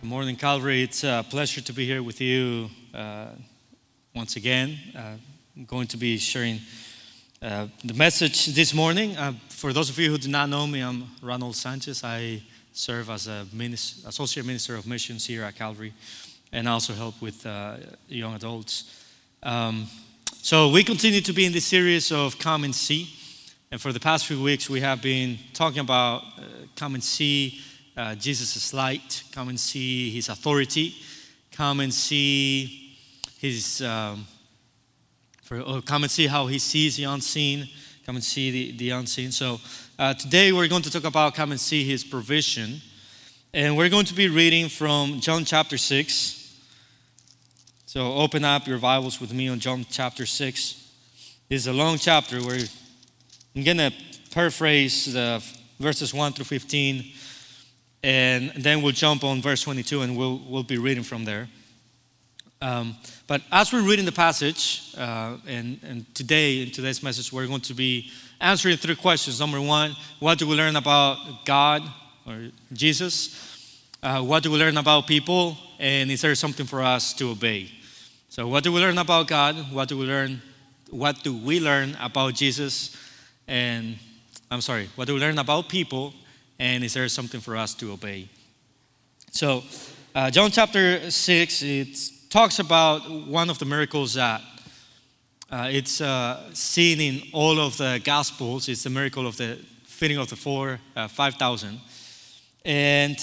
Good morning, Calvary. It's a pleasure to be here with you uh, once again. Uh, I'm going to be sharing uh, the message this morning. Uh, for those of you who do not know me, I'm Ronald Sanchez. I serve as a minister, associate minister of missions here at Calvary, and also help with uh, young adults. Um, so we continue to be in this series of Come and See, and for the past few weeks we have been talking about uh, Come and See uh, Jesus' light, come and see his authority, come and see his, um, for, oh, come and see how he sees the unseen, come and see the, the unseen. So uh, today we're going to talk about come and see his provision. And we're going to be reading from John chapter 6. So open up your Bibles with me on John chapter 6. This is a long chapter where I'm going to paraphrase the verses 1 through 15 and then we'll jump on verse 22 and we'll, we'll be reading from there. Um, but as we're reading the passage, uh, and, and today, in today's message, we're going to be answering three questions. Number one, what do we learn about God or Jesus? Uh, what do we learn about people? And is there something for us to obey? So, what do we learn about God? What do we learn? What do we learn about Jesus? And I'm sorry, what do we learn about people? And is there something for us to obey? So, uh, John chapter 6, it talks about one of the miracles that uh, it's uh, seen in all of the Gospels. It's the miracle of the feeding of the four, uh, 5,000. And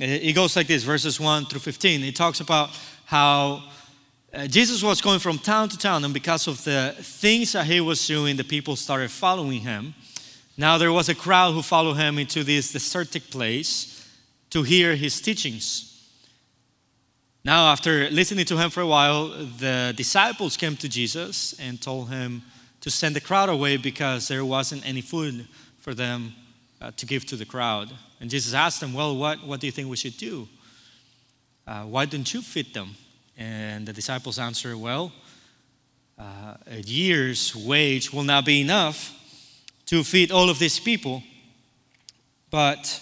it goes like this verses 1 through 15. It talks about how uh, Jesus was going from town to town, and because of the things that he was doing, the people started following him. Now there was a crowd who followed him into this desertic place to hear his teachings. Now, after listening to him for a while, the disciples came to Jesus and told him to send the crowd away because there wasn't any food for them uh, to give to the crowd. And Jesus asked them, Well, what, what do you think we should do? Uh, why don't you feed them? And the disciples answered, Well, uh, a year's wage will not be enough to feed all of these people. But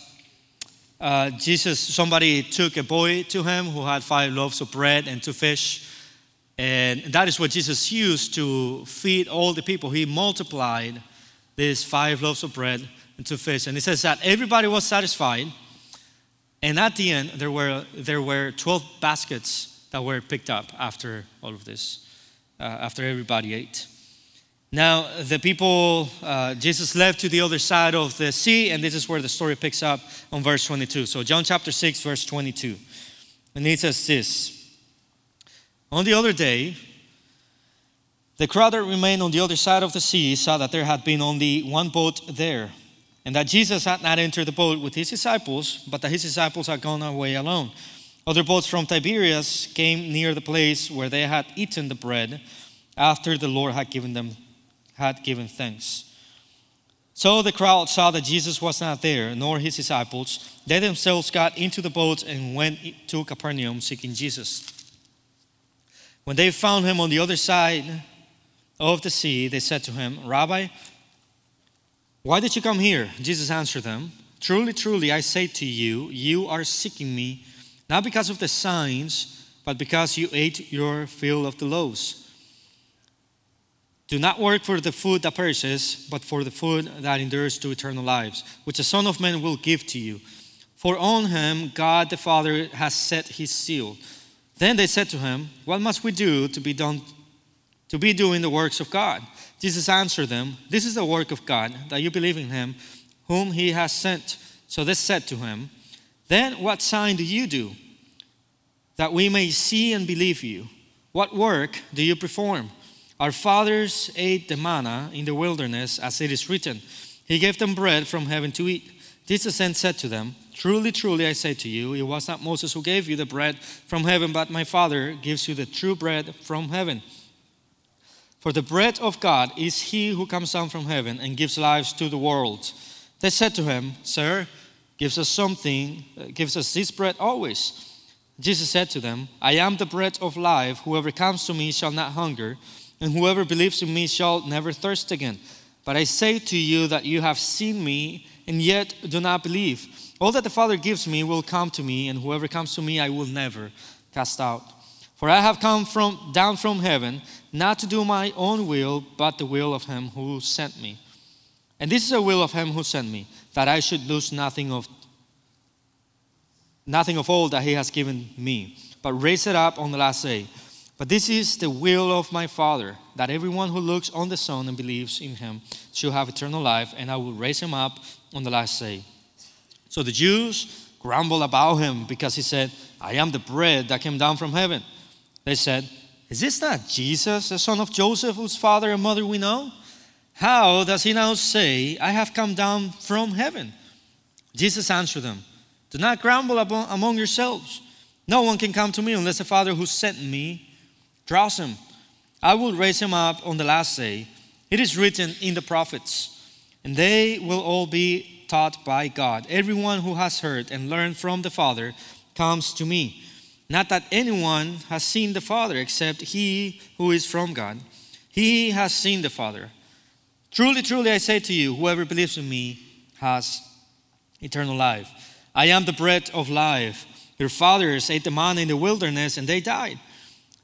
uh, Jesus, somebody took a boy to him who had five loaves of bread and two fish. And that is what Jesus used to feed all the people. He multiplied these five loaves of bread and two fish. And it says that everybody was satisfied. And at the end, there were, there were 12 baskets that were picked up after all of this, uh, after everybody ate. Now, the people, uh, Jesus left to the other side of the sea, and this is where the story picks up on verse 22. So, John chapter 6, verse 22. And it says this On the other day, the crowd that remained on the other side of the sea saw that there had been only one boat there, and that Jesus had not entered the boat with his disciples, but that his disciples had gone away alone. Other boats from Tiberias came near the place where they had eaten the bread after the Lord had given them had given thanks. So the crowd saw that Jesus was not there, nor his disciples. They themselves got into the boat and went to Capernaum seeking Jesus. When they found him on the other side of the sea, they said to him, Rabbi, why did you come here? Jesus answered them, Truly, truly, I say to you, you are seeking me, not because of the signs, but because you ate your fill of the loaves. Do not work for the food that perishes, but for the food that endures to eternal lives, which the Son of Man will give to you. For on him God the Father has set his seal. Then they said to him, What must we do to be done to be doing the works of God? Jesus answered them, This is the work of God, that you believe in him whom he has sent. So they said to him, Then what sign do you do? That we may see and believe you. What work do you perform? Our fathers ate the manna in the wilderness, as it is written, He gave them bread from heaven to eat. Jesus then said to them, Truly, truly, I say to you, it was not Moses who gave you the bread from heaven, but my Father gives you the true bread from heaven. For the bread of God is he who comes down from heaven and gives life to the world. They said to him, Sir, gives us something, uh, gives us this bread always. Jesus said to them, I am the bread of life. Whoever comes to me shall not hunger and whoever believes in me shall never thirst again. But I say to you that you have seen me and yet do not believe. All that the Father gives me will come to me, and whoever comes to me I will never cast out. For I have come from down from heaven, not to do my own will, but the will of him who sent me. And this is the will of him who sent me, that I should lose nothing of nothing of all that he has given me, but raise it up on the last day. But this is the will of my Father, that everyone who looks on the Son and believes in him shall have eternal life, and I will raise him up on the last day. So the Jews grumbled about him because he said, I am the bread that came down from heaven. They said, Is this not Jesus, the son of Joseph, whose father and mother we know? How does he now say, I have come down from heaven? Jesus answered them, Do not grumble among yourselves. No one can come to me unless the Father who sent me him. I will raise him up on the last day. It is written in the prophets, and they will all be taught by God. Everyone who has heard and learned from the Father comes to me. Not that anyone has seen the Father except he who is from God. He has seen the Father. Truly, truly, I say to you, whoever believes in me has eternal life. I am the bread of life. Your fathers ate the manna in the wilderness and they died.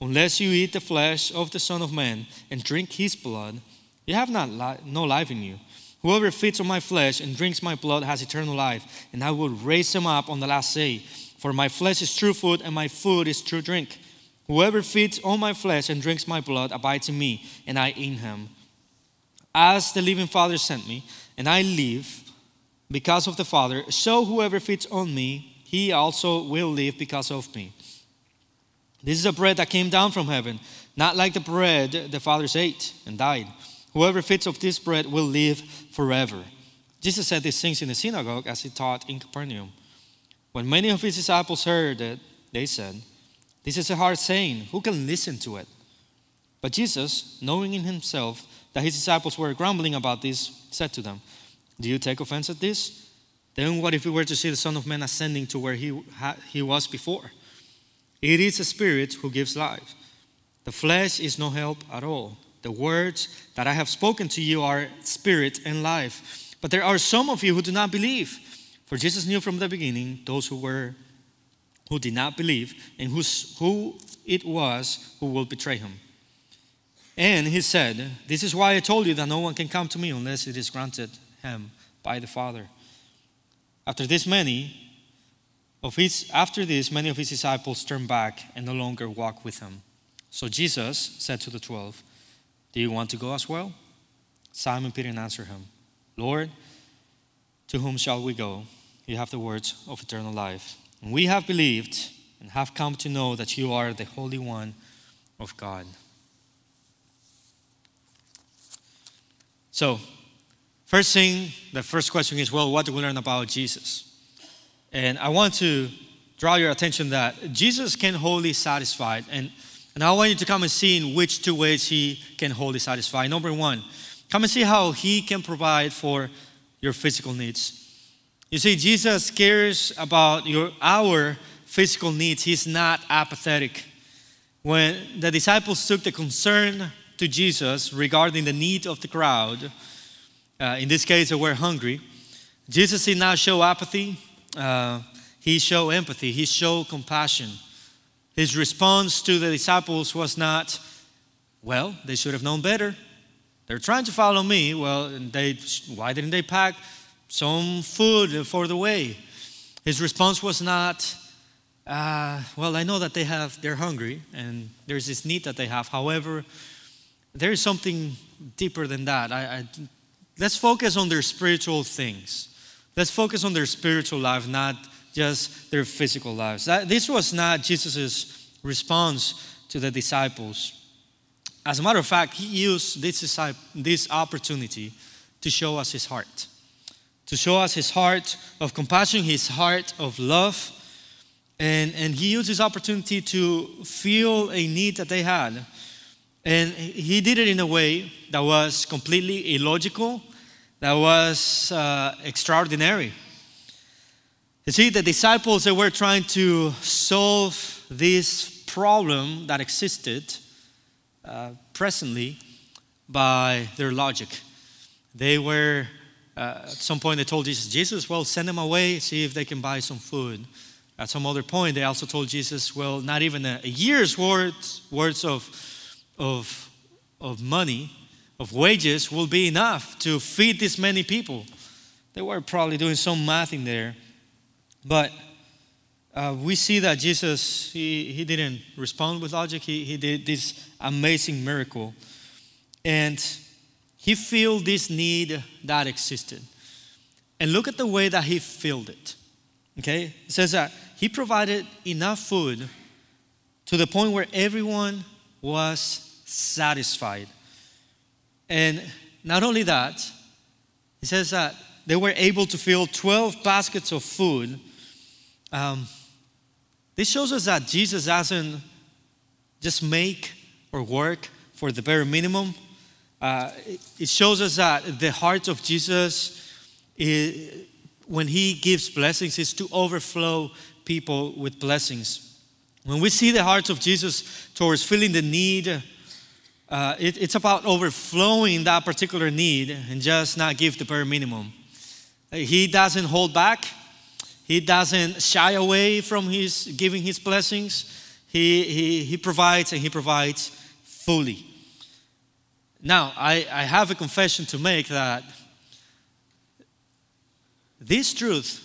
unless you eat the flesh of the Son of Man and drink his blood, you have not li- no life in you. Whoever feeds on my flesh and drinks my blood has eternal life, and I will raise him up on the last day. For my flesh is true food, and my food is true drink. Whoever feeds on my flesh and drinks my blood abides in me, and I in him. As the living Father sent me, and I live because of the Father, so whoever feeds on me, he also will live because of me. This is a bread that came down from heaven, not like the bread the fathers ate and died. Whoever feeds of this bread will live forever. Jesus said these things in the synagogue as he taught in Capernaum. When many of his disciples heard it, they said, This is a hard saying. Who can listen to it? But Jesus, knowing in himself that his disciples were grumbling about this, said to them, Do you take offense at this? Then what if we were to see the Son of Man ascending to where he, he was before? It is a spirit who gives life. The flesh is no help at all. The words that I have spoken to you are spirit and life. But there are some of you who do not believe. For Jesus knew from the beginning those who were who did not believe and whose, who it was who will betray him. And he said, This is why I told you that no one can come to me unless it is granted him by the Father. After this many of his after this many of his disciples turned back and no longer walked with him. So Jesus said to the twelve, do you want to go as well? Simon Peter answered him, Lord, to whom shall we go? You have the words of eternal life. And we have believed and have come to know that you are the Holy One of God. So, first thing, the first question is well, what do we learn about Jesus? And I want to draw your attention that Jesus can wholly satisfy and and I want you to come and see in which two ways He can wholly satisfy. Number one, come and see how He can provide for your physical needs. You see, Jesus cares about your, our physical needs. He's not apathetic. When the disciples took the concern to Jesus regarding the need of the crowd, uh, in this case, they were hungry, Jesus did not show apathy. He showed empathy. He showed compassion. His response to the disciples was not, well, they should have known better. They're trying to follow me. Well, they, why didn't they pack some food for the way? His response was not, uh, well, I know that they have, they're hungry and there's this need that they have. However, there is something deeper than that. I, I, let's focus on their spiritual things. Let's focus on their spiritual life, not just their physical lives. That, this was not Jesus' response to the disciples. As a matter of fact, he used this, this opportunity to show us his heart, to show us his heart of compassion, his heart of love. And, and he used this opportunity to feel a need that they had. And he did it in a way that was completely illogical, that was uh, extraordinary. You see, the disciples, they were trying to solve this problem that existed uh, presently by their logic. They were, uh, at some point, they told Jesus, Jesus, well, send them away, see if they can buy some food. At some other point, they also told Jesus, well, not even a, year's worth, worth of, of, of money, of wages, will be enough to feed this many people. They were probably doing some math in there. But uh, we see that Jesus, he, he didn't respond with logic. He, he did this amazing miracle. And he filled this need that existed. And look at the way that he filled it. Okay? It says that he provided enough food to the point where everyone was satisfied. And not only that, it says that they were able to fill 12 baskets of food. Um, this shows us that Jesus doesn't just make or work for the bare minimum. Uh, it shows us that the heart of Jesus, is, when he gives blessings, is to overflow people with blessings. When we see the heart of Jesus towards filling the need, uh, it, it's about overflowing that particular need and just not give the bare minimum. He doesn't hold back. He doesn't shy away from his giving his blessings. He, he, he provides and he provides fully. Now, I, I have a confession to make that this truth,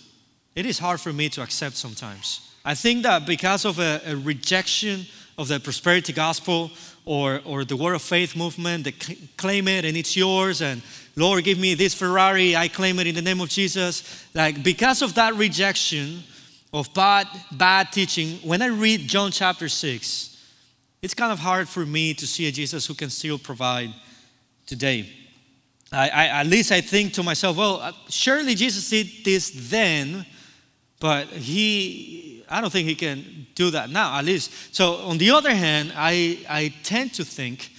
it is hard for me to accept sometimes. I think that because of a, a rejection of the prosperity gospel or, or the word of faith movement, they claim it and it's yours and Lord, give me this Ferrari, I claim it in the name of Jesus. Like, because of that rejection of bad, bad teaching, when I read John chapter 6, it's kind of hard for me to see a Jesus who can still provide today. I, I, at least I think to myself, well, uh, surely Jesus did this then, but he, I don't think he can do that now, at least. So, on the other hand, I, I tend to think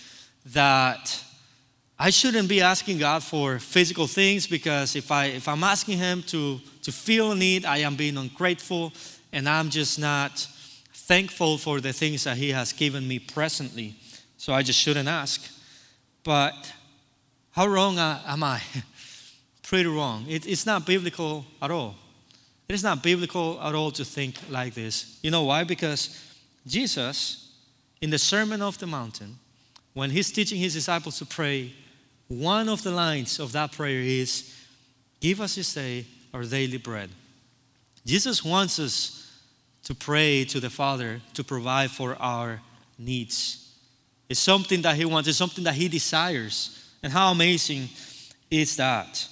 that I shouldn't be asking God for physical things because if, I, if I'm asking Him to, to feel a need, I am being ungrateful and I'm just not thankful for the things that He has given me presently. So I just shouldn't ask. But how wrong am I? Pretty wrong. It, it's not biblical at all. It is not biblical at all to think like this. You know why? Because Jesus, in the Sermon of the Mountain, when he's teaching his disciples to pray, one of the lines of that prayer is, Give us this day our daily bread. Jesus wants us to pray to the Father to provide for our needs. It's something that He wants, it's something that He desires. And how amazing is that?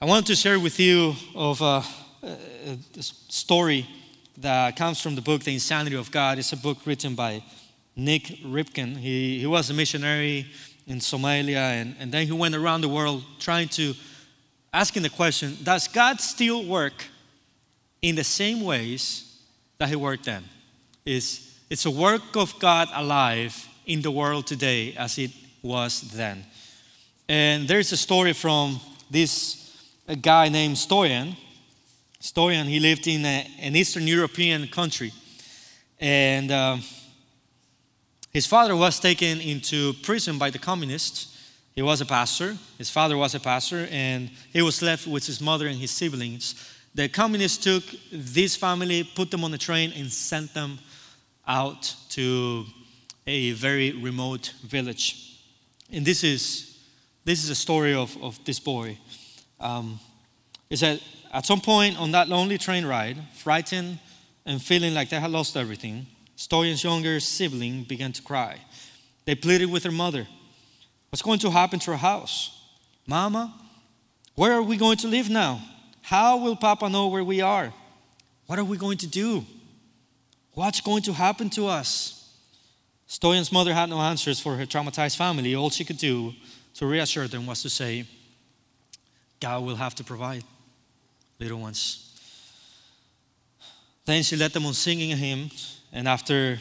I want to share with you of a Uh, story that comes from the book The Insanity of God. It's a book written by Nik Ripken. He, he was a missionary in Somalia, and, and then he went around the world trying to asking the question Does God still work in the same ways that He worked then? Is it's a work of God alive in the world today as it was then. And there's a story from this guy named Stoyan. Stoyan, he lived in a, an Eastern European country. And uh, his father was taken into prison by the communists. He was a pastor. His father was a pastor, and he was left with his mother and his siblings. The communists took this family, put them on a train, and sent them out to a very remote village. And this is, this is a story of, of this boy. Um, is that at some point on that lonely train ride, frightened and feeling like they had lost everything, Stoyan's younger sibling began to cry. They pleaded with her mother, What's going to happen to our house? Mama, where are we going to live now? How will Papa know where we are? What are we going to do? What's going to happen to us? Stoyan's mother had no answers for her traumatized family. All she could do to reassure them was to say, God will have to provide, little ones. Then she led them on singing a hymn, and after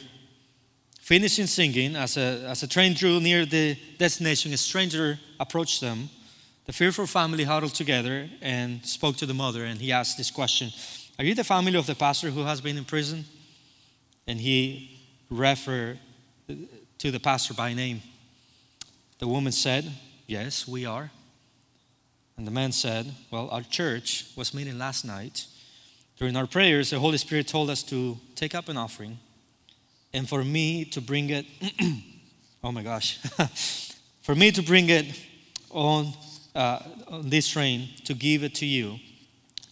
finishing singing, as a, as a train drew near the destination, a stranger approached them. The fearful family huddled together and spoke to the mother, and he asked this question Are you the family of the pastor who has been in prison? And he referred to the pastor by name. The woman said, Yes, we are. And the man said, Well, our church was meeting last night. During our prayers, the Holy Spirit told us to take up an offering and for me to bring it, oh my gosh, for me to bring it on, uh, on this train to give it to you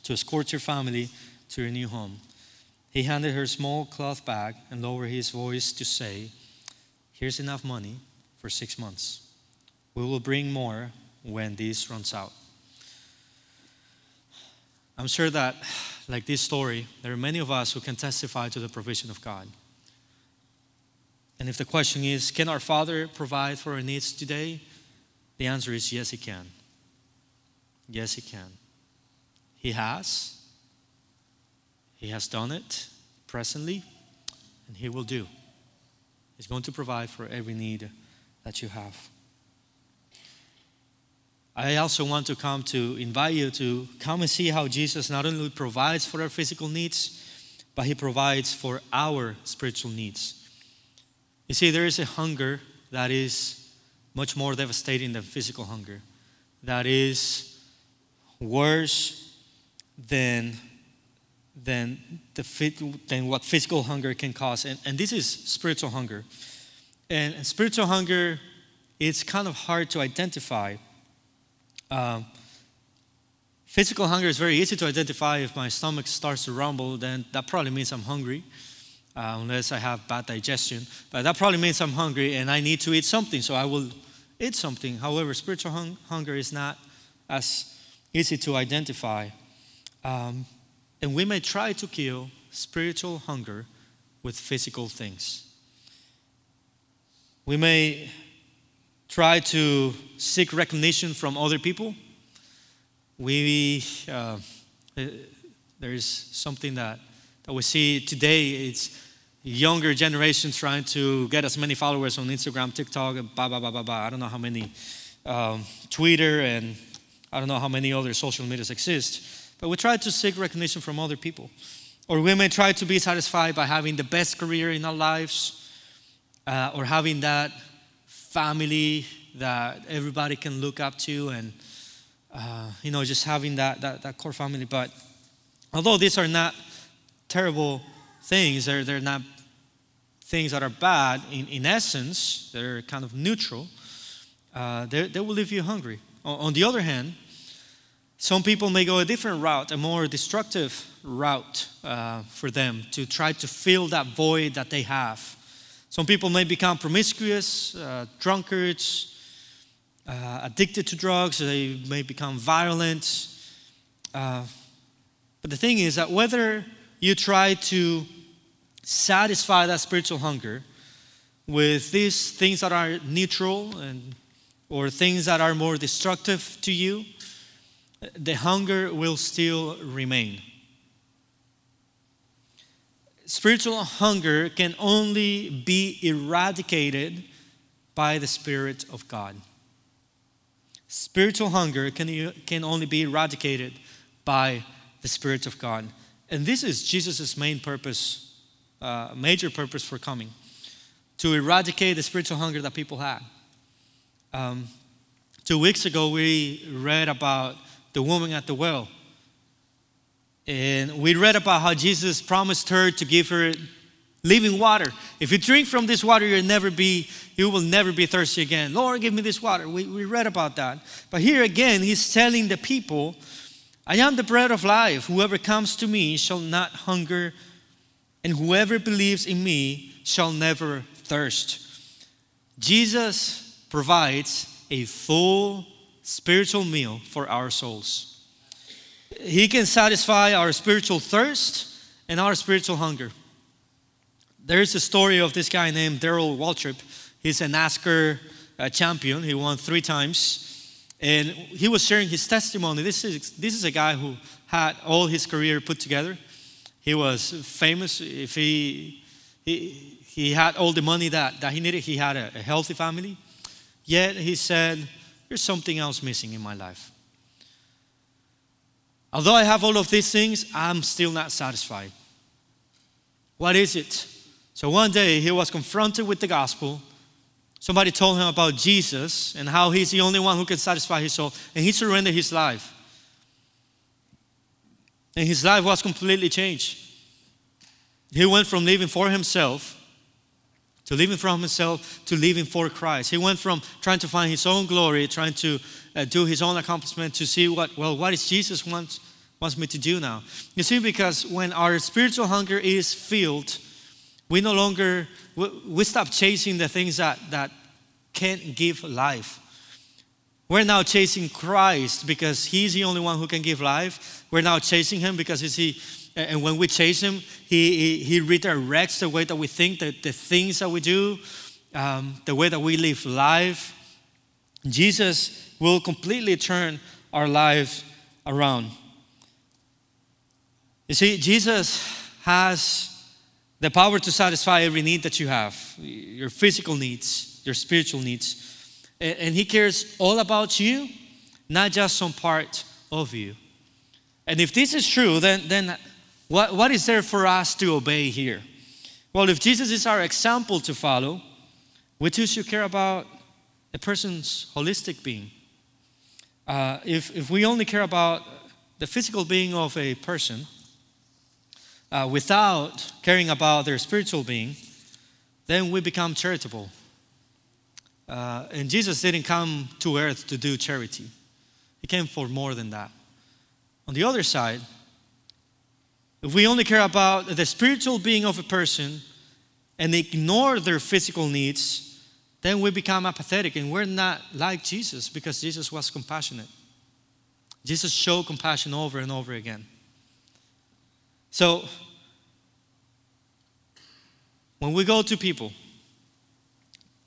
to escort your family to your new home. He handed her a small cloth bag and lowered his voice to say, Here's enough money for six months. We will bring more when this runs out. I'm sure that, like this story, there are many of us who can testify to the provision of God. And if the question is, can our Father provide for our needs today? The answer is yes, He can. Yes, He can. He has. He has done it presently, and He will do. He's going to provide for every need that you have. I also want to come to invite you to come and see how Jesus not only provides for our physical needs, but he provides for our spiritual needs. You see, there is a hunger that is much more devastating than physical hunger, that is worse than, than, the, than what physical hunger can cause. And, and this is spiritual hunger. And, and spiritual hunger, it's kind of hard to identify um, physical hunger is very easy to identify. If my stomach starts to rumble, then that probably means I'm hungry, uh, unless I have bad digestion. But that probably means I'm hungry and I need to eat something, so I will eat something. However, spiritual hung- hunger is not as easy to identify. Um, and we may try to kill spiritual hunger with physical things. We may try to seek recognition from other people. We, uh, there is something that, that we see today. It's younger generation trying to get as many followers on Instagram, TikTok, and blah, blah, blah, blah, blah. I don't know how many, um, Twitter, and I don't know how many other social medias exist. But we try to seek recognition from other people. Or we may try to be satisfied by having the best career in our lives uh, or having that family that everybody can look up to and uh, you know just having that, that, that core family. But although these are not terrible things they're, they're not things that are bad in, in essence they're kind of neutral uh, they, they will leave you hungry. On, on the other hand some people may go a different route a more destructive route uh, for them to try to fill that void that they have some people may become promiscuous, uh, drunkards, uh, addicted to drugs, they may become violent. Uh, but the thing is that whether you try to satisfy that spiritual hunger with these things that are neutral and or things that are more destructive to you, the hunger will still remain. Spiritual hunger can only be eradicated by the Spirit of God. Spiritual hunger can, can only be eradicated by the Spirit of God. And this is Jesus' main purpose, uh, major purpose for coming to eradicate the spiritual hunger that people had. Um, two weeks ago, we read about the woman at the well and we read about how Jesus promised her to give her living water. If you drink from this water, you'll never be, you will never be thirsty again. Lord, give me this water. We, we read about that. But here again, he's telling the people, I am the bread of life. Whoever comes to me shall not hunger, and whoever believes in me shall never thirst. Jesus provides a full spiritual meal for our souls. He can satisfy our spiritual thirst and our spiritual hunger. There's a story of this guy named Darrell Waltrip. He's a NASCAR uh, champion. He won three times. And he was sharing his testimony. This is, this is a guy who had all his career put together. He was famous. If he, he, he had all the money that, that he needed, he had a, a healthy family. Yet he said, There's something else missing in my life. Although I have all of these things, I'm still not satisfied. What is it? So one day he was confronted with the gospel. Somebody told him about Jesus and how he's the only one who can satisfy his soul, and he surrendered his life. And his life was completely changed. He went from living for himself to living from himself to living for Christ. He went from trying to find his own glory, trying to uh, do his own accomplishment to see what, well, what is Jesus wants, wants me to do now? You see, because when our spiritual hunger is filled, we no longer, we, we stop chasing the things that, that can't give life. We're now chasing Christ because He's the only one who can give life. We're now chasing Him because He's He, and when we chase Him, He, he, redirects the way that we think, the, the things that we do, um, the way that we live life. Jesus will completely turn our lives around. You see, Jesus has the power to satisfy every need that you have your physical needs, your spiritual needs and He cares all about you, not just some part of you. And if this is true, then, then what, what is there for us to obey here? Well, if Jesus is our example to follow, we too should care about a person's holistic being. Uh, if, if we only care about the physical being of a person uh, without caring about their spiritual being, then we become charitable uh, and Jesus didn't come to earth to do charity, He came for more than that. On the other side, if we only care about the spiritual being of a person and ignore their physical needs, then we become apathetic and we're not like Jesus because Jesus was compassionate. Jesus showed compassion over and over again. So, when we go to people,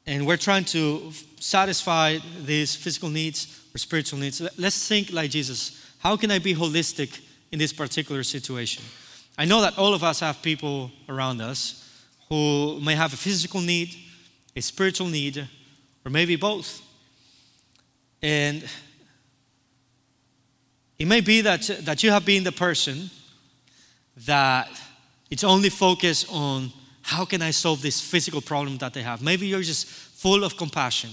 and we're trying to satisfy these physical needs or spiritual needs, let's think like Jesus. How can I be holistic in this particular situation? I know that all of us have people around us who may have a physical need, a spiritual need, or maybe both. And it may be that, that you have been the person that it's only focused on how can I solve this physical problem that they have? Maybe you're just full of compassion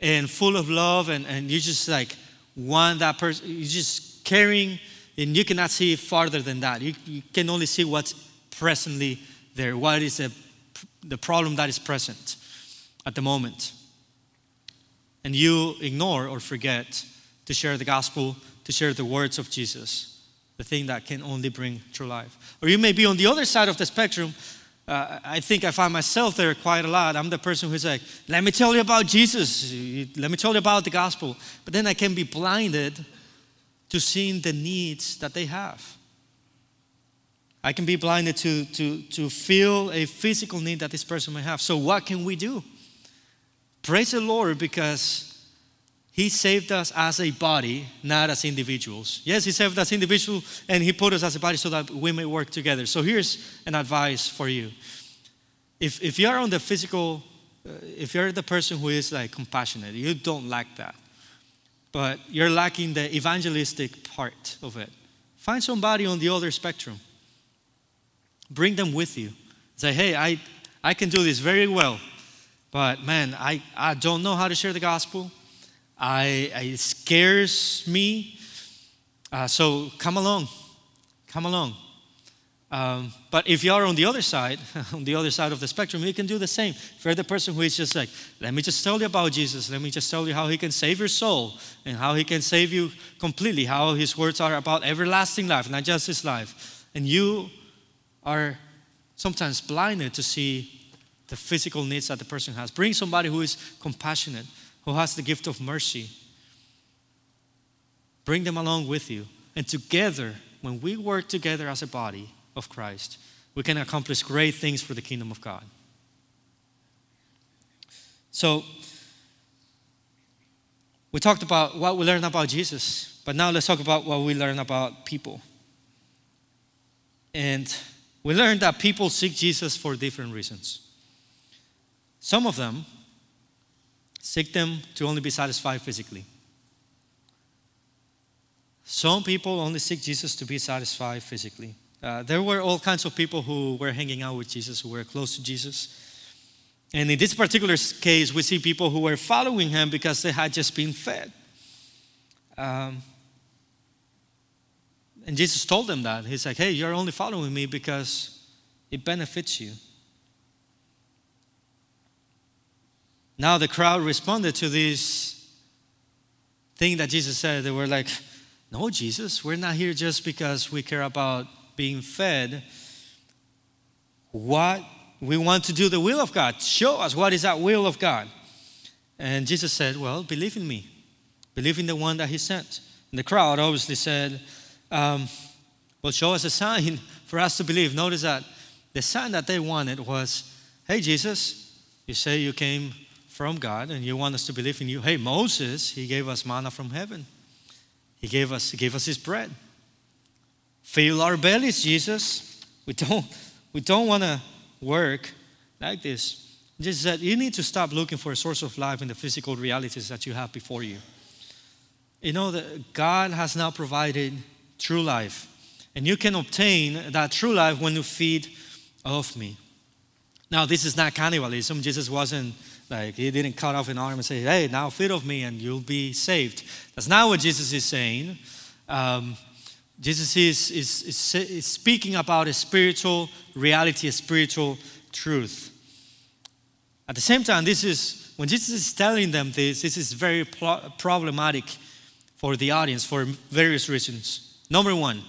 and full of love, and, and you're just like want that person, you're just caring, and you cannot see farther than that. You, you can only see what's presently there, what is the, the problem that is present at the moment. And you ignore or forget to share the gospel, to share the words of Jesus, the thing that can only bring true life. Or you may be on the other side of the spectrum uh, I think I find myself there quite a lot. I'm the person who's like, let me tell you about Jesus, let me tell you about the gospel. But then I can be blinded to seeing the needs that they have. I can be blinded to, to, to feel a physical need that this person may have. So, what can we do? Praise the Lord because he saved us as a body, not as individuals. Yes, He saved us individual, and He put us as a body so that we may work together. So here's an advice for you. If, if you're on the physical, uh, if you're the person who is like compassionate, you don't like that, but you're lacking the evangelistic part of it, find somebody on the other spectrum. Bring them with you. Say, hey, I, I can do this very well, but man, I, I don't know how to share the gospel. I, it scares me. Uh, so come along, come along. Um, but if you are on the other side, on the other side of the spectrum, you can do the same. If you're the person who is just like, let me just tell you about Jesus, let me just tell you how he can save your soul and how he can save you completely, how his words are about everlasting life, not just his life. And you are sometimes blinded to see the physical needs that the person has. Bring somebody who is compassionate, who has the gift of mercy. Bring them along with you. And together, when we work together as a body of Christ, we can accomplish great things for the kingdom of God. So, we talked about what we learned about Jesus, but now let's talk about what we learn about people. And we learned that people seek Jesus for different reasons. Some of them seek them to only be satisfied physically. Some people only seek Jesus to be satisfied physically. Uh, there were all kinds of people who were hanging out with Jesus, who were close to Jesus. And in this particular case, we see people who were following him because they had just been fed. Um, and Jesus told them that. He's like, hey, you're only following me because it benefits you. Now the crowd responded to this thing that Jesus said. They were like, no, Jesus, we're not here just because we care about being fed. What we want to do the will of God. Show us what is that will of God. And Jesus said, Well, believe in me. Believe in the one that he sent. And the crowd obviously said, um, Well, show us a sign for us to believe. Notice that the sign that they wanted was, Hey, Jesus, you say you came from God and you want us to believe in you. Hey, Moses, he gave us manna from heaven. He gave us, he gave us his bread. Fill our bellies, Jesus. We don't, we don't want to work like this. Jesus said, You need to stop looking for a source of life in the physical realities that you have before you. You know that God has now provided true life, and you can obtain that true life when you feed off me. Now, this is not cannibalism. Jesus wasn't like, he didn't cut off an arm and say, Hey, now feed off me and you'll be saved. That's not what Jesus is saying. Um, Jesus is, is, is, is, speaking about a spiritual reality, a spiritual truth. At the same time, this is when Jesus is telling them this, this is very problematic for the audience for various reasons. Number one,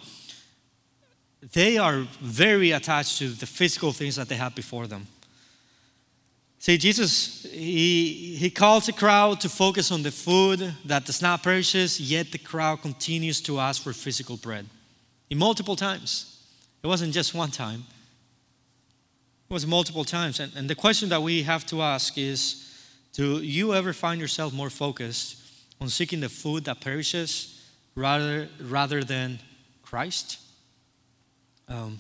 they are very attached to the physical things that they have before them. See, Jesus, he, he calls the crowd to focus on the food that does not perish, yet the crowd continues to ask for physical bread. In multiple times. It wasn't just one time, it was multiple times. And, and the question that we have to ask is do you ever find yourself more focused on seeking the food that perishes rather, rather than Christ? Um,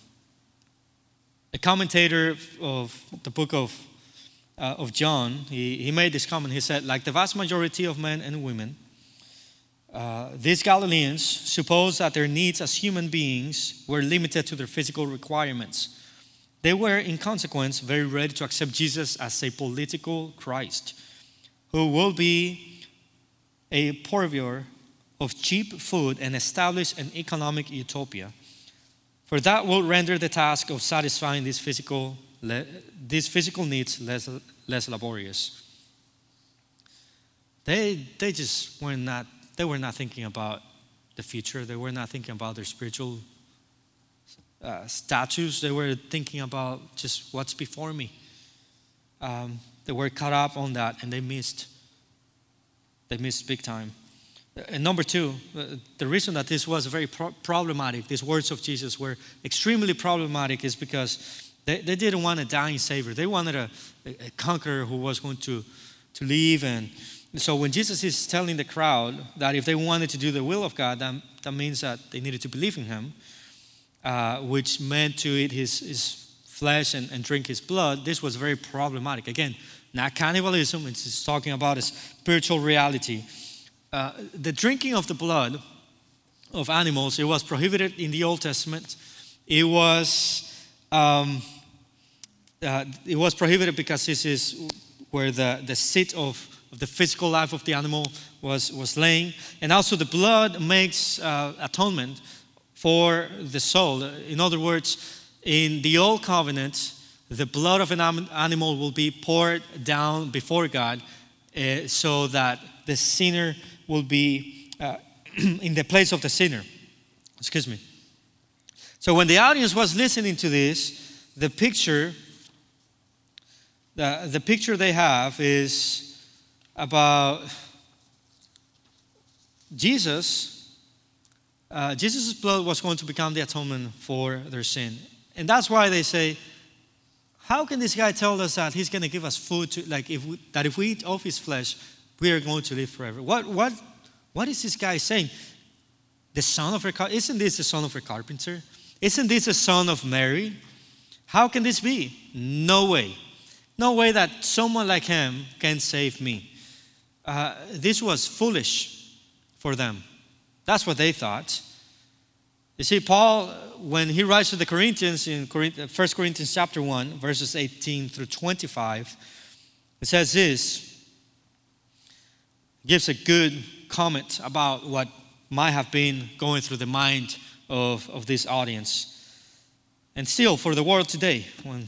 a commentator of the book of uh, of John, he, he made this comment. He said, like the vast majority of men and women, uh, these Galileans supposed that their needs as human beings were limited to their physical requirements. They were, in consequence, very ready to accept Jesus as a political Christ who will be a purveyor of cheap food and establish an economic utopia. For that will render the task of satisfying these physical these physical needs less, less laborious. They, they just were not, they were not thinking about the future. They were not thinking about their spiritual uh, statues. They were thinking about just what's before me. Um, they were caught up on that and they missed. They missed big time. And number two, uh, the reason that this was very pro- problematic, these words of Jesus were extremely problematic, is because they, they didn't want a dying Savior. They wanted a, a conqueror who was going to, to leave. And so when Jesus is telling the crowd that if they wanted to do the will of God, that, that means that they needed to believe in Him, uh, which meant to eat His, his flesh and, and drink His blood, this was very problematic. Again, not cannibalism, it's talking about a spiritual reality. Uh, the drinking of the blood of animals, it was prohibited in the Old Testament. It was. Um, uh, it was prohibited because this is where the, the seat of, of the physical life of the animal was, was laying. And also, the blood makes uh, atonement for the soul. In other words, in the old covenant, the blood of an animal will be poured down before God uh, so that the sinner will be uh, in the place of the sinner. Excuse me. So when the audience was listening to this, the picture the, the picture they have is about Jesus. Uh, Jesus' blood was going to become the atonement for their sin. And that's why they say, how can this guy tell us that he's going to give us food to, like, if we, that if we eat of his flesh, we are going to live forever? What, what, what is this guy saying? The son of a, isn't this the son of a carpenter? Isn't this the son of Mary? How can this be? No way. No way that someone like him can save me. Uh, this was foolish for them. That's what they thought. You see, Paul, when he writes to the Corinthians in 1 Corinthians chapter 1, verses 18 through 25, it says this, gives a good comment about what might have been going through the mind of, of this audience. And still, for the world today, when,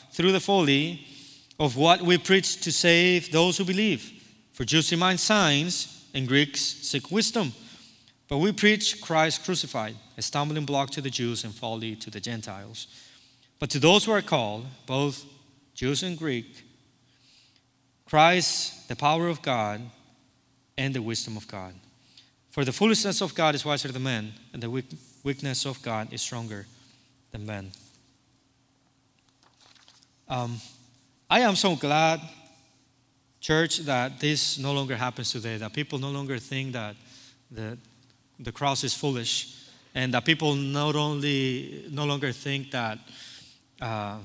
through the folly of what we preach to save those who believe. For Jews demand signs, and Greeks seek wisdom. But we preach Christ crucified, a stumbling block to the Jews and folly to the Gentiles. But to those who are called, both Jews and Greek, Christ, the power of God, and the wisdom of God. For the foolishness of God is wiser than men, and the weakness of God is stronger than men. Um, I am so glad, church, that this no longer happens today, that people no longer think that the the cross is foolish, and that people not only no longer think that uh,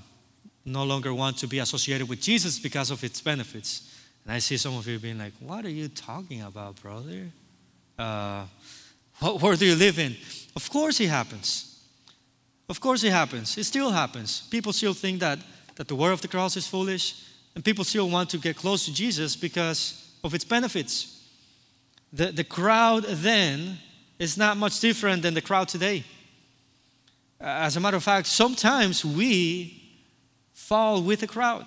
no longer want to be associated with Jesus because of its benefits. And I see some of you being like, "What are you talking about, brother? Uh, what world do you live in?" Of course, it happens. Of course, it happens. It still happens. People still think that that the word of the cross is foolish, and people still want to get close to Jesus because of its benefits. The, the crowd then is not much different than the crowd today. As a matter of fact, sometimes we fall with the crowd.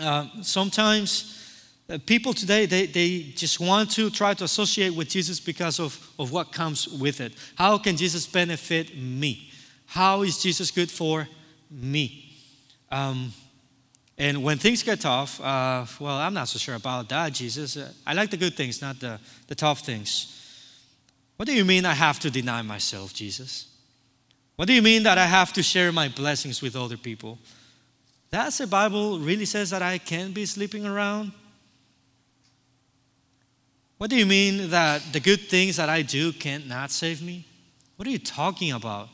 Uh, sometimes uh, people today, they, they just want to try to associate with Jesus because of, of what comes with it. How can Jesus benefit me? How is Jesus good for me? Um, and when things get tough, uh, well, I'm not so sure about that, Jesus. I like the good things, not the, the tough things. What do you mean I have to deny myself, Jesus? What do you mean that I have to share my blessings with other people? That's the Bible really says that I can't be sleeping around? What do you mean that the good things that I do can't not save me? What are you talking about?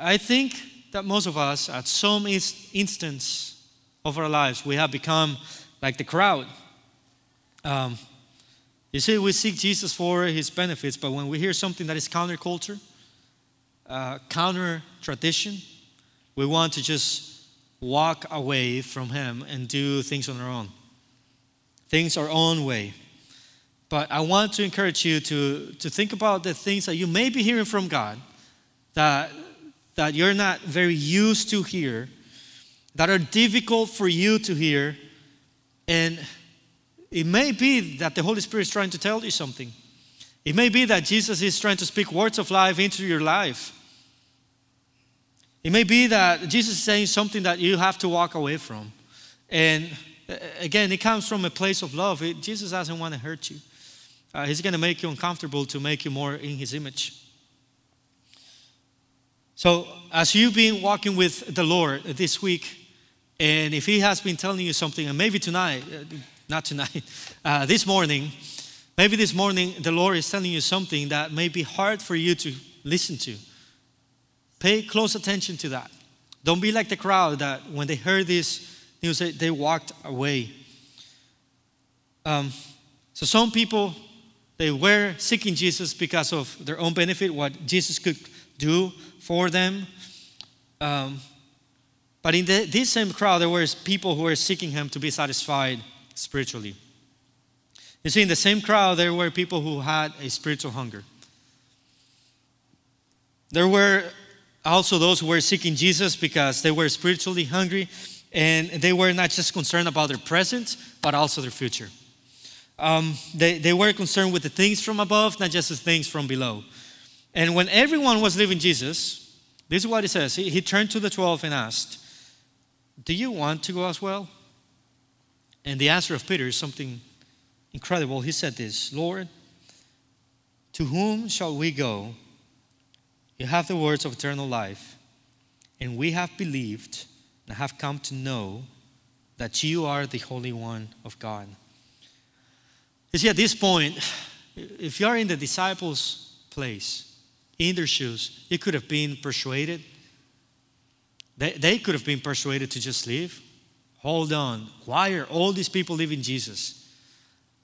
I think that most of us, at some instance of our lives, we have become like the crowd. Um, you see, we seek Jesus for his benefits, but when we hear something that is counterculture, uh, counter tradition, we want to just walk away from him and do things on our own, things our own way. But I want to encourage you to, to think about the things that you may be hearing from God that, that you're not very used to hear, that are difficult for you to hear, and it may be that the Holy Spirit is trying to tell you something. It may be that Jesus is trying to speak words of life into your life. It may be that Jesus is saying something that you have to walk away from. And uh, again, it comes from a place of love. It, Jesus doesn't want to hurt you, uh, He's going to make you uncomfortable to make you more in His image. So, as you've been walking with the Lord this week, and if He has been telling you something, and maybe tonight, uh, not tonight, uh, this morning, maybe this morning the Lord is telling you something that may be hard for you to listen to. Pay close attention to that. Don't be like the crowd that when they heard this news, they walked away. Um, so some people, they were seeking Jesus because of their own benefit, what Jesus could do for them. Um, but in the, this same crowd, there were people who were seeking him to be satisfied spiritually. You see, in the same crowd, there were people who had a spiritual hunger. There were also those who were seeking Jesus because they were spiritually hungry and they were not just concerned about their present, but also their future. Um, they, they were concerned with the things from above, not just the things from below. And when everyone was leaving Jesus, this is what he says. He, he turned to the 12 and asked, Do you want to go as well? And the answer of Peter is something incredible. He said this Lord, to whom shall we go? You have the words of eternal life, and we have believed and have come to know that you are the Holy One of God. You see, at this point, if you are in the disciples' place, in their shoes, you could have been persuaded. They, they could have been persuaded to just leave. Hold on. Why are all these people leaving Jesus?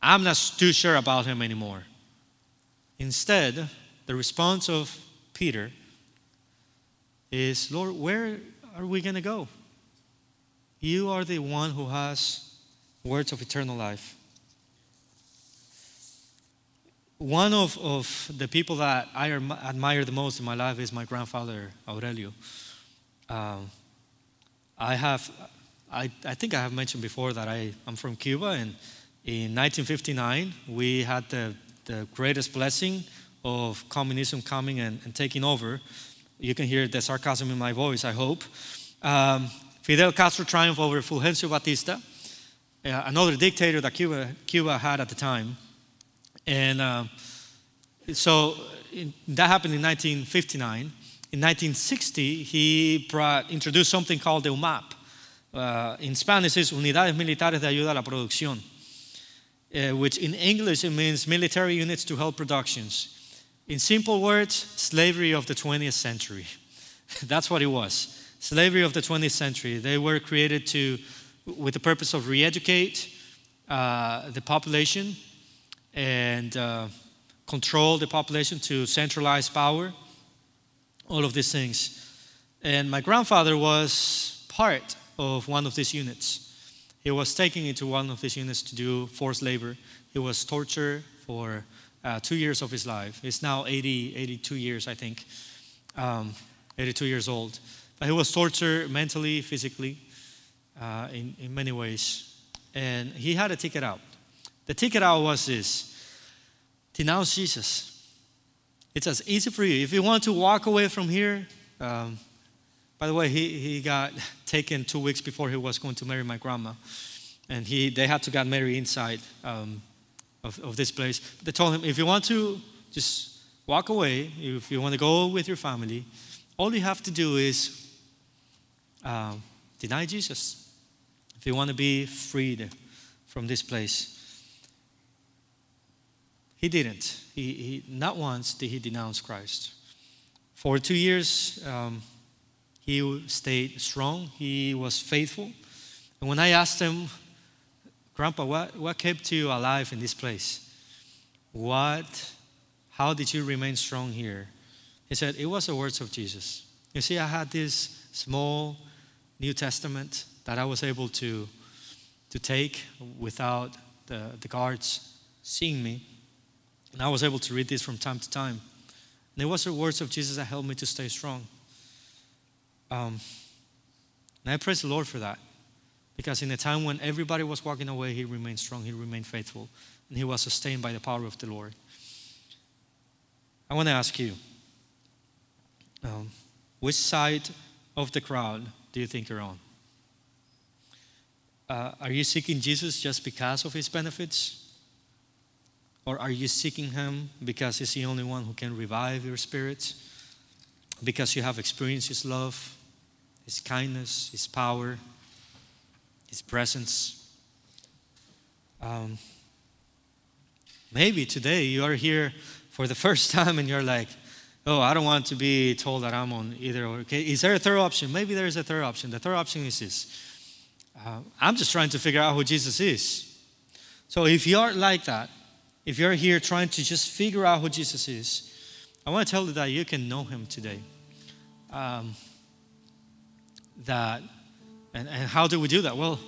I'm not too sure about him anymore. Instead, the response of Peter is Lord, where are we going to go? You are the one who has words of eternal life. One of, of the people that I admire the most in my life is my grandfather, Aurelio. Um, I have, I, I think I have mentioned before that I, I'm from Cuba, and in 1959, we had the, the greatest blessing of communism coming and, and taking over. You can hear the sarcasm in my voice, I hope. Um, Fidel Castro triumphed over Fulgencio Batista, uh, another dictator that Cuba, Cuba had at the time. And uh, so in, that happened in 1959. In 1960, he brought, introduced something called the UMAP. Uh, in Spanish, it's Unidades Militares de Ayuda a la Producción, uh, which in English it means military units to help productions. In simple words, slavery of the 20th century. That's what it was. Slavery of the 20th century. They were created to, with the purpose of re-educate uh, the population and uh, control the population to centralize power, all of these things. And my grandfather was part of one of these units. He was taken into one of these units to do forced labor. He was tortured for uh, two years of his life. He's now 80, 82 years, I think, um, 82 years old. But he was tortured mentally, physically, uh, in, in many ways. And he had a ticket out. The ticket out was this denounce Jesus. It's as easy for you. If you want to walk away from here, um, by the way, he, he got taken two weeks before he was going to marry my grandma. And he, they had to get married inside um, of, of this place. They told him, if you want to just walk away, if you want to go with your family, all you have to do is uh, deny Jesus. If you want to be freed from this place. He didn't. He, he, not once did he denounce Christ. For two years, um, he stayed strong. He was faithful. And when I asked him, Grandpa, what, what kept you alive in this place? What, how did you remain strong here? He said, It was the words of Jesus. You see, I had this small New Testament that I was able to, to take without the, the guards seeing me. And I was able to read this from time to time. And it was the words of Jesus that helped me to stay strong. Um, and I praise the Lord for that. Because in a time when everybody was walking away, he remained strong, he remained faithful, and he was sustained by the power of the Lord. I want to ask you um, which side of the crowd do you think you're on? Uh, are you seeking Jesus just because of his benefits? Or are you seeking him because he's the only one who can revive your spirit? Because you have experienced his love, his kindness, his power, his presence? Um, maybe today you are here for the first time and you're like, oh, I don't want to be told that I'm on either. Okay, is there a third option? Maybe there is a third option. The third option is this uh, I'm just trying to figure out who Jesus is. So if you are like that, if you're here trying to just figure out who Jesus is, I want to tell you that you can know him today. Um, that, and, and how do we do that? Well,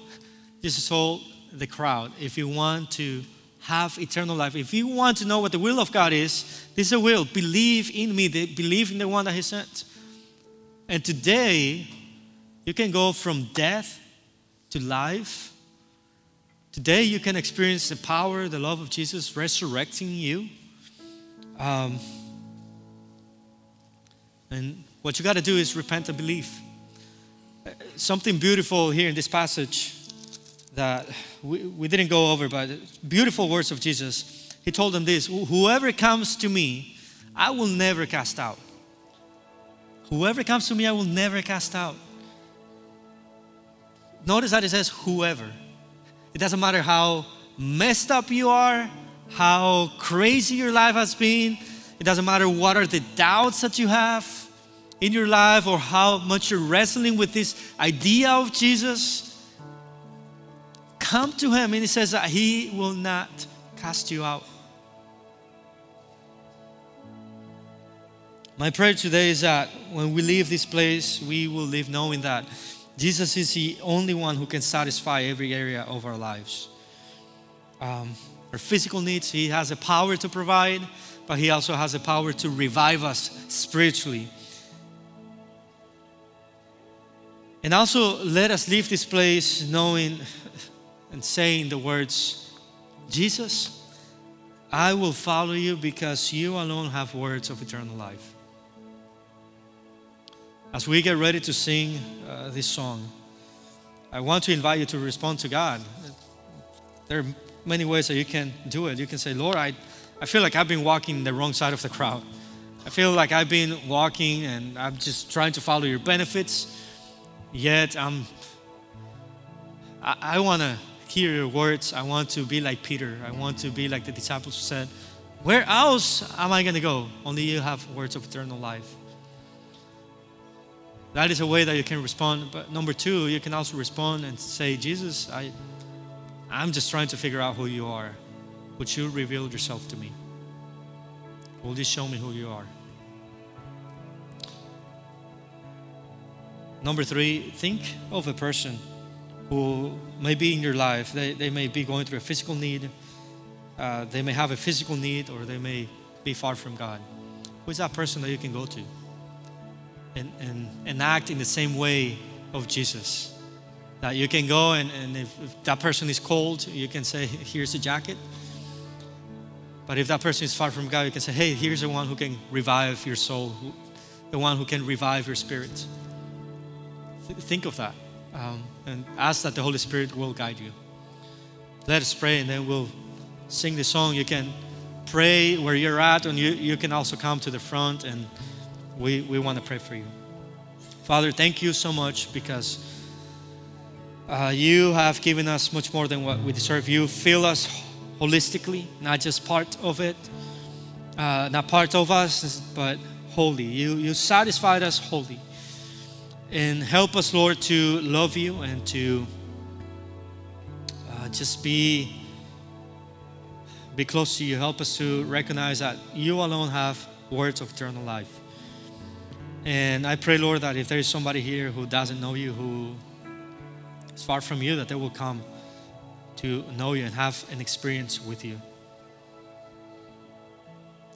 this is all the crowd. If you want to have eternal life. If you want to know what the will of God is, this is a will. Believe in me, believe in the one that He sent. And today, you can go from death to life. Today, you can experience the power, the love of Jesus resurrecting you. Um, And what you got to do is repent and believe. Something beautiful here in this passage that we, we didn't go over, but beautiful words of Jesus. He told them this Whoever comes to me, I will never cast out. Whoever comes to me, I will never cast out. Notice that it says whoever. It doesn't matter how messed up you are, how crazy your life has been. It doesn't matter what are the doubts that you have in your life or how much you're wrestling with this idea of Jesus. Come to Him, and He says that He will not cast you out. My prayer today is that when we leave this place, we will leave knowing that Jesus is the only one who can satisfy every area of our lives. Um, our physical needs, He has a power to provide, but He also has a power to revive us spiritually. And also, let us leave this place knowing and saying the words, Jesus, I will follow you because you alone have words of eternal life. As we get ready to sing uh, this song, I want to invite you to respond to God. There are many ways that you can do it. You can say, Lord, I, I feel like I've been walking the wrong side of the crowd. I feel like I've been walking and I'm just trying to follow your benefits, yet I'm, I, I want to hear your words. I want to be like Peter. I want to be like the disciples who said, Where else am I going to go? Only you have words of eternal life. That is a way that you can respond. But number two, you can also respond and say, Jesus, I, I'm just trying to figure out who you are. Would you reveal yourself to me? Will you show me who you are? Number three, think of a person who may be in your life. They, they may be going through a physical need, uh, they may have a physical need, or they may be far from God. Who is that person that you can go to? And, and, and act in the same way of Jesus. That you can go and, and if, if that person is cold, you can say, Here's a jacket. But if that person is far from God, you can say, Hey, here's the one who can revive your soul, the one who can revive your spirit. Th- think of that um, and ask that the Holy Spirit will guide you. Let us pray and then we'll sing the song. You can pray where you're at, and you, you can also come to the front and we, we want to pray for you. Father, thank you so much because uh, you have given us much more than what we deserve. You fill us holistically, not just part of it, uh, not part of us, but wholly. You, you satisfied us wholly. And help us, Lord, to love you and to uh, just be, be close to you. Help us to recognize that you alone have words of eternal life. And I pray, Lord, that if there is somebody here who doesn't know you, who is far from you, that they will come to know you and have an experience with you.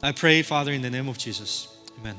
I pray, Father, in the name of Jesus. Amen.